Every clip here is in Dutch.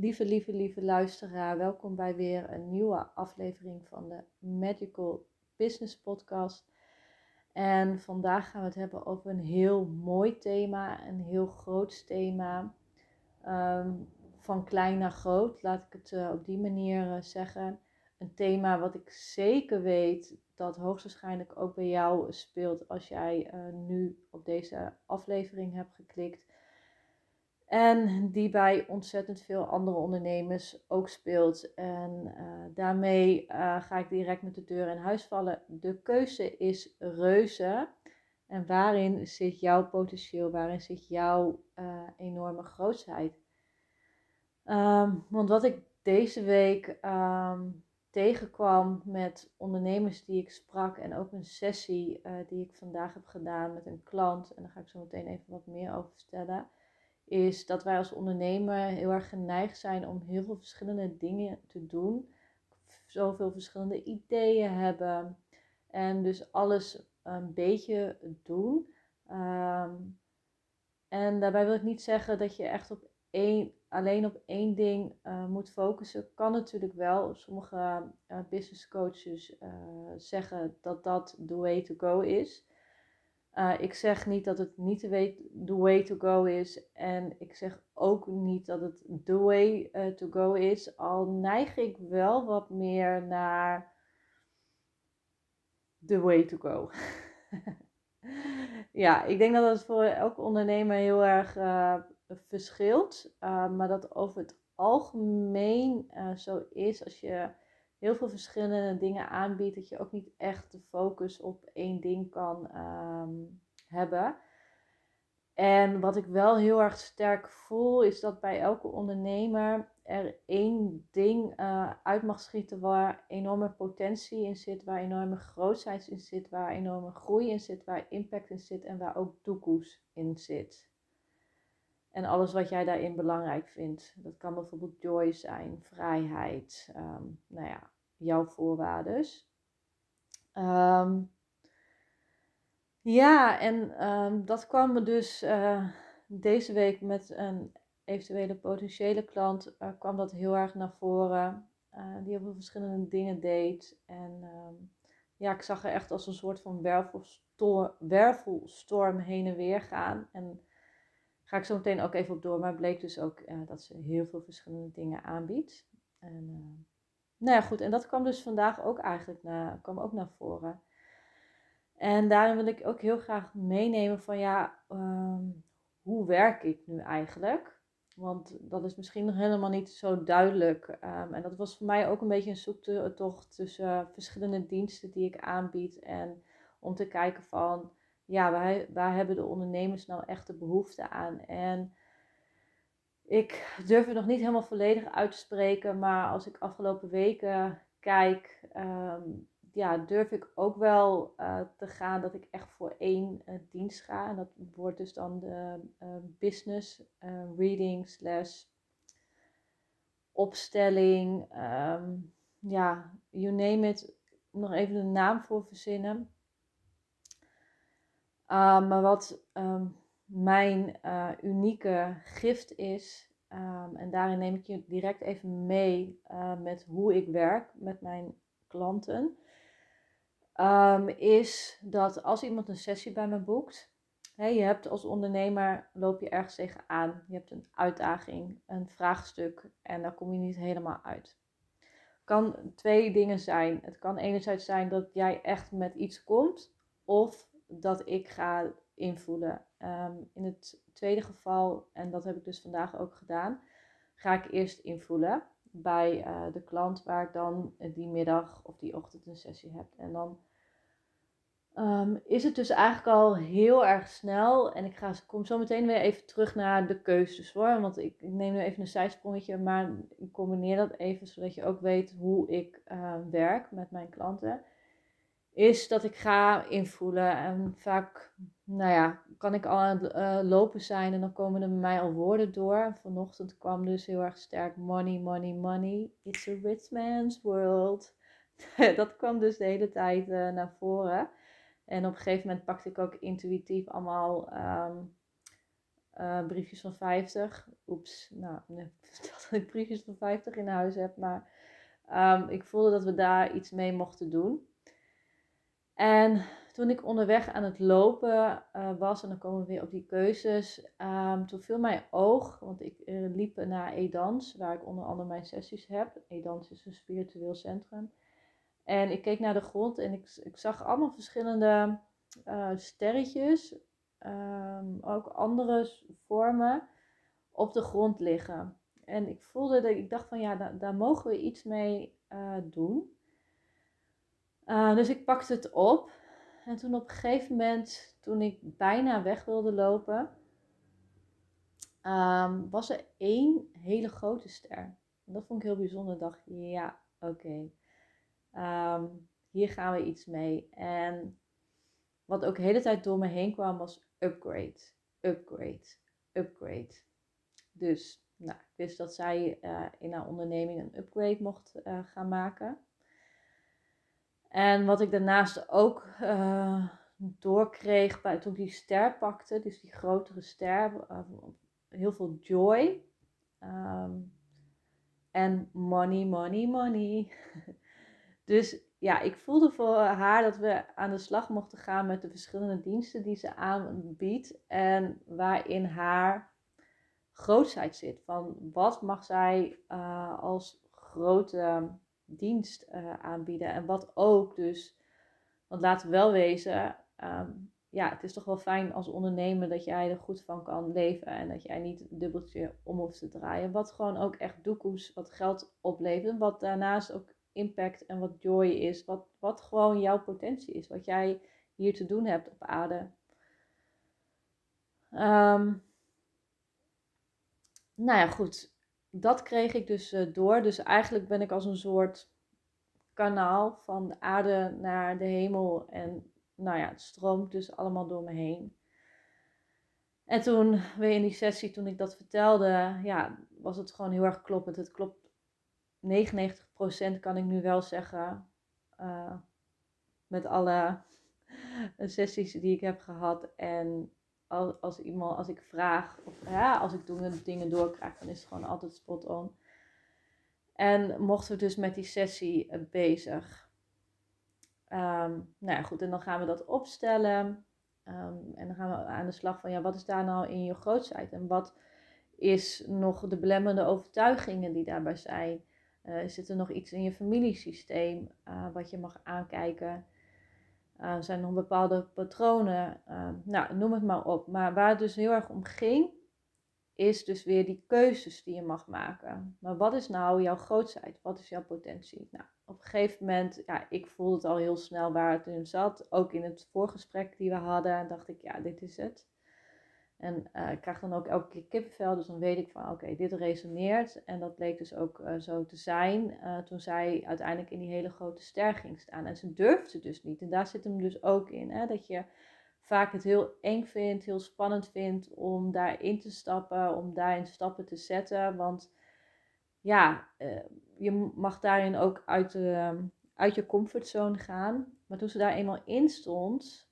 Lieve, lieve, lieve luisteraar, welkom bij weer een nieuwe aflevering van de Magical Business Podcast. En vandaag gaan we het hebben over een heel mooi thema, een heel groot thema. Ehm, van klein naar groot, laat ik het uh, op die manier uh, zeggen. Een thema wat ik zeker weet dat hoogstwaarschijnlijk ook bij jou speelt als jij uh, nu op deze aflevering hebt geklikt. En die bij ontzettend veel andere ondernemers ook speelt. En uh, daarmee uh, ga ik direct met de deur in huis vallen. De keuze is reuze. En waarin zit jouw potentieel? Waarin zit jouw uh, enorme grootheid? Um, want wat ik deze week um, tegenkwam met ondernemers die ik sprak. En ook een sessie die ik vandaag heb gedaan met een klant. En daar ga ik zo meteen even wat meer over vertellen is dat wij als ondernemer heel erg geneigd zijn om heel veel verschillende dingen te doen. Zoveel verschillende ideeën hebben. En dus alles een beetje doen. Um, en daarbij wil ik niet zeggen dat je echt op één, alleen op één ding uh, moet focussen. Kan natuurlijk wel. Sommige uh, business coaches uh, zeggen dat dat the way to go is. Uh, ik zeg niet dat het niet the way to go is. En ik zeg ook niet dat het the way uh, to go is. Al neig ik wel wat meer naar the way to go. ja, ik denk dat het voor elke ondernemer heel erg uh, verschilt. maar dat over het algemeen zo is als je heel veel verschillende dingen aanbiedt, dat je ook niet echt de focus op één ding kan um, hebben. En wat ik wel heel erg sterk voel, is dat bij elke ondernemer er één ding uh, uit mag schieten waar enorme potentie in zit, waar enorme grootheid in zit, waar enorme groei in zit, waar impact in zit en waar ook toekomst in zit. En alles wat jij daarin belangrijk vindt. Dat kan bijvoorbeeld joy zijn, vrijheid, um, nou ja, jouw voorwaarden. Um, ja, en um, dat kwam me dus uh, deze week met een eventuele potentiële klant, uh, kwam dat heel erg naar voren. Uh, die heel verschillende dingen deed. En ja, ik zag er echt als een soort van wervelstorm, wervelstorm heen en weer gaan. En ga ik zo meteen ook even op door. Maar bleek dus ook uh, dat ze heel veel verschillende dingen aanbiedt. En uh, nou ja, goed. En dat kwam dus vandaag ook eigenlijk naar, kwam ook naar voren. En daarin wil ik ook heel graag meenemen van ja, um, hoe werk ik nu eigenlijk? Want dat is misschien nog helemaal niet zo duidelijk. Um, en dat was voor mij ook een beetje een zoektocht tussen verschillende diensten die ik aanbied. En om te kijken van ja, waar, waar hebben de ondernemers nou echt de behoefte aan? En ik durf het nog niet helemaal volledig uit te spreken, maar als ik afgelopen weken kijk, um, ja, durf ik ook wel uh, te gaan dat ik echt voor één uh, dienst ga. En dat wordt dus dan de uh, business reading slash opstelling. Ja, you name it. Nog even een naam voor verzinnen. Uh, maar wat um, mijn uh, unieke gift is, um, en daarin neem ik je direct even mee uh, met hoe ik werk met mijn klanten, is dat als iemand een sessie bij me boekt, je hebt als ondernemer, loop je ergens tegenaan, je hebt een uitdaging, een vraagstuk en daar kom je niet helemaal uit. Kan twee dingen zijn. Het kan enerzijds zijn dat jij echt met iets komt, of dat ik ga invoelen. Um, in het tweede geval, en dat heb ik dus vandaag ook gedaan, ga ik eerst invoelen bij uh, de klant waar ik dan die middag of die ochtend een sessie heb. En dan um, is het dus eigenlijk al heel erg snel. En ik ga, kom zo meteen weer even terug naar de keuzes hoor. Want ik, neem nu even een zijsprongetje, maar ik combineer dat even zodat je ook weet hoe ik uh, werk met mijn klanten is dat ik ga invoelen. En vaak, nou ja, kan ik al aan het uh, lopen zijn en dan komen er bij mij al woorden door. Vanochtend kwam dus heel erg sterk money, money, money. It's a rich man's world. dat kwam dus de hele tijd uh, naar voren. En op een gegeven moment pakte ik ook intuïtief allemaal um, uh, briefjes van 50. Oeps, nou, dat ik briefjes van 50 in huis heb, maar um, ik voelde dat we daar iets mee mochten doen. En toen ik onderweg aan het lopen uh, was, en dan komen we weer op die keuzes, um, toen viel mijn oog, want ik uh, liep naar Edans, waar ik onder andere mijn sessies heb. Edans is een spiritueel centrum. En ik keek naar de grond en ik, ik zag allemaal verschillende uh, sterretjes, um, ook andere vormen, op de grond liggen. En ik voelde dat ik dacht van ja, daar, daar mogen we iets mee doen. Dus ik pakte het op en toen op een gegeven moment, toen ik bijna weg wilde lopen, um, was er één hele grote ster. En dat vond ik heel bijzonder. Ik dacht, ja, oké. Ehm, hier gaan we iets mee. En wat ook de hele tijd door me heen kwam, was upgrade, upgrade, upgrade. Dus nou, ik wist dat zij uh, in haar onderneming een upgrade mocht uh, gaan maken. En wat ik daarnaast ook uh, doorkreeg bij, toen ik die ster pakte, dus die grotere ster, uh, heel veel joy. Um, en money, money, money. dus ja, ik voelde voor haar dat we aan de slag mochten gaan met de verschillende diensten die ze aanbiedt. En waarin haar grootheid zit. Van wat mag zij uh, als grote dienst uh, aanbieden. En wat ook dus, want laten we wel wezen, um, ja, het is toch wel fijn als ondernemer dat jij er goed van kan leven en dat jij niet dubbeltje om hoeft te draaien. Wat gewoon ook echt doekoes, wat geld oplevert, wat daarnaast ook impact en wat joy is, wat, wat gewoon jouw potentie is, wat jij hier te doen hebt op aarde. Um, nou ja, goed dat kreeg ik dus uh, door. Dus eigenlijk ben ik als een soort kanaal van de aarde naar de hemel. En nou ja, het stroomt dus allemaal door me heen. En toen weer in die sessie, toen ik dat vertelde, ja, was het gewoon heel erg kloppend. Het klopt 99% kan ik nu wel zeggen. Uh, met alle sessies die ik heb gehad. En als, als, iemand, als ik vraag of ja, als ik dingen, doorkrijg, dan is het gewoon altijd spot on. En mochten we dus met die sessie eh, bezig. Um, nou ja, goed, en dan gaan we dat opstellen. Um, en dan gaan we aan de slag van, ja, wat is daar nou in je grootheid? En wat is nog de belemmerende overtuigingen die daarbij zijn? Uh, zit er nog iets in je familiesysteem uh, wat je mag aankijken? Uh, zijn nog bepaalde patronen? Uh, nou, noem het maar op. Maar waar het dus heel erg om ging, is dus weer die keuzes die je mag maken. Maar wat is nou jouw grootheid? Wat is jouw potentie? Nou, op een gegeven moment, ja, ik voelde het al heel snel waar het in zat. Ook in het voorgesprek die we hadden, dacht ik, ja, dit is het. En uh, ik krijg dan ook elke keer kippenvel, dus dan weet ik van oké, dit resoneert. En dat bleek dus ook uh, zo te zijn uh, toen zij uiteindelijk in die hele grote ster ging staan. En ze durfde dus niet. En daar zit hem dus ook in, hè, dat je vaak het heel eng vindt, heel spannend vindt om daarin te stappen, om daarin stappen te zetten. Want ja, je mag daarin ook uit, de, uit je comfortzone gaan. Maar toen ze daar eenmaal in stond,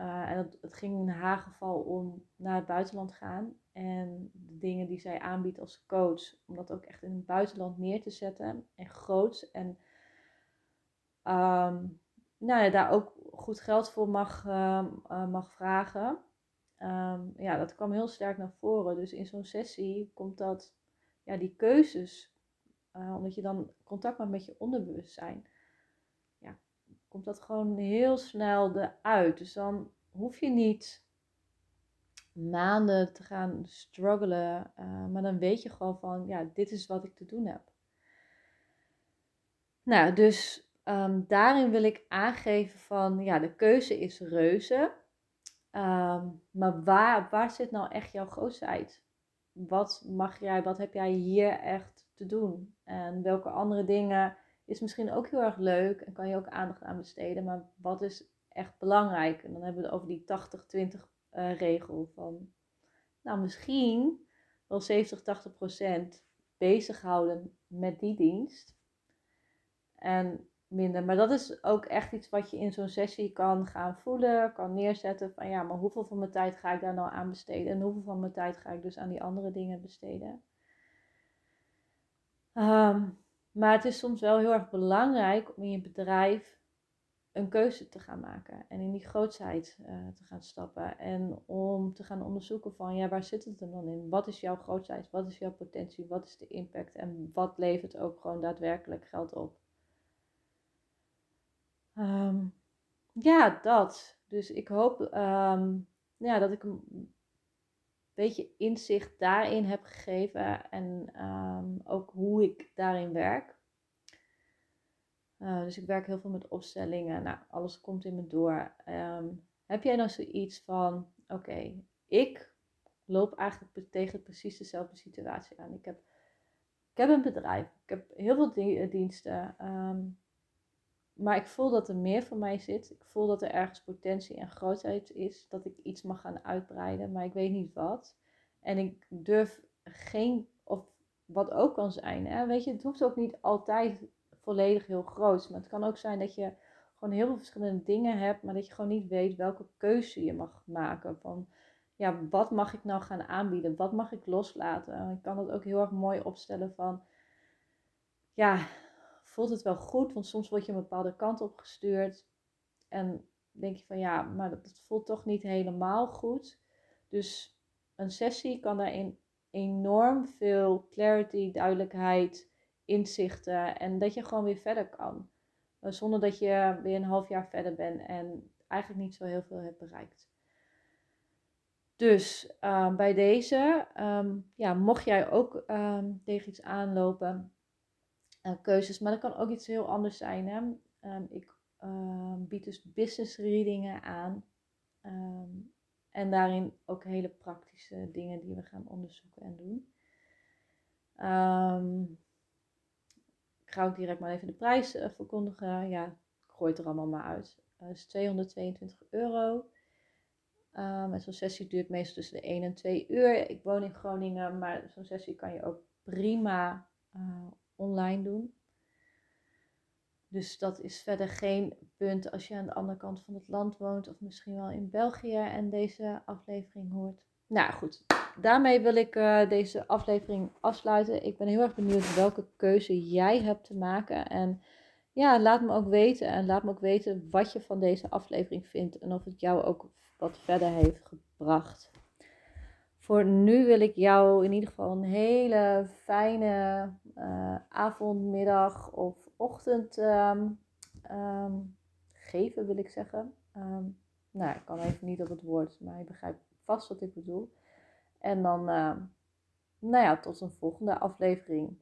uh, en het, het, ging in haar geval om naar het buitenland gaan. En de dingen die zij aanbiedt als coach, om dat ook echt in het buitenland neer te zetten. En groots. En um, nou ja, daar ook goed geld voor mag, uh, uh, mag vragen. Um, ja, dat kwam heel sterk naar voren. Dus in zo'n sessie komt dat, ja, die keuzes, uh, omdat je dan contact maakt met je onderbewustzijn komt dat gewoon heel snel eruit. Dus dan hoef je niet maanden te gaan struggelen, uh, maar dan weet je gewoon van, ja, dit is wat ik te doen heb. Nou, dus um, daarin wil ik aangeven van, ja, de keuze is reuze. Um, maar waar, waar zit nou echt jouw grootheid? Wat mag jij, wat heb jij hier echt te doen? En welke andere dingen is misschien ook heel erg leuk en kan je ook aandacht aan besteden. Maar wat is echt belangrijk? En dan hebben we over die 80-20 uh, regel van, nou misschien wel 70, 80% bezighouden met die dienst. En minder. Maar dat is ook echt iets wat je in zo'n sessie kan gaan voelen, kan neerzetten. Van ja, maar hoeveel van mijn tijd ga ik daar nou aan besteden? En hoeveel van mijn tijd ga ik dus aan die andere dingen besteden? Ehm, maar het is soms wel heel erg belangrijk om in je bedrijf een keuze te gaan maken en in die grootheid uh, te gaan stappen en om te gaan onderzoeken van ja, waar zit het dan in? Wat is jouw grootheid? Wat is jouw potentie? Wat is de impact? En wat levert ook gewoon daadwerkelijk geld op? Ehm, ja, dat. Dus ik hoop ehm, ja, dat ik beetje inzicht daarin heb gegeven en ehm, ook hoe ik daarin werk. Uh, dus ik werk heel veel met opstellingen. Nou, alles komt in me door. heb jij nou zoiets van: oké, ik loop eigenlijk tegen precies dezelfde situatie aan. Ik heb, ik heb een bedrijf, ik heb heel veel diensten. Maar ik voel dat er meer voor mij zit. Ik voel dat er ergens potentie en grootheid is. Dat ik iets mag gaan uitbreiden, maar ik weet niet wat. En ik durf geen, of wat ook kan zijn. Hè? Weet je, het hoeft ook niet altijd volledig heel groot. Maar het kan ook zijn dat je gewoon heel veel verschillende dingen hebt, maar dat je gewoon niet weet welke keuze je mag maken. Van ja, wat mag ik nou gaan aanbieden? Wat mag ik loslaten? Ik kan het ook heel erg mooi opstellen van ja, voelt het wel goed, want soms word je een bepaalde kant op gestuurd. En denk je van ja, maar dat, voelt toch niet helemaal goed. Dus een sessie kan daarin enorm veel clarity, duidelijkheid, inzichten en dat je gewoon weer verder kan. Eh, zonder dat je weer een half jaar verder bent en eigenlijk niet zo heel veel hebt bereikt. Dus ehm, bij deze, ehm, ja, mocht jij ook um, tegen iets aanlopen, uh, keuzes. Maar dat kan ook iets heel anders zijn. Hè? Um, ik um, bied dus business readingen aan. Um, en daarin ook hele praktische dingen die we gaan onderzoeken en doen. ik ga ook direct maar even de prijs uh, verkondigen. Ja, ik gooi het er allemaal maar uit. Het uh, is 222 euro. en zo'n sessie duurt meestal tussen de 1 en 2 uur. Ik woon in Groningen, maar zo'n sessie kan je ook prima uh, online doen. Dus dat is verder geen punt als je aan de andere kant van het land woont of misschien wel in België en deze aflevering hoort. Nou goed, daarmee wil ik uh, deze aflevering afsluiten. Ik ben heel erg benieuwd welke keuze jij hebt te maken. En ja, laat me ook weten. En laat me ook weten wat je van deze aflevering vindt. En of het jou ook wat verder heeft gebracht. Voor nu wil ik jou in ieder geval een hele fijne uh, avond, middag of ochtend ehm, ehm, geven, wil ik zeggen. Ehm, nou, ik kan even niet op het woord, maar je begrijpt vast wat ik bedoel. En dan, nou ja, tot een volgende aflevering.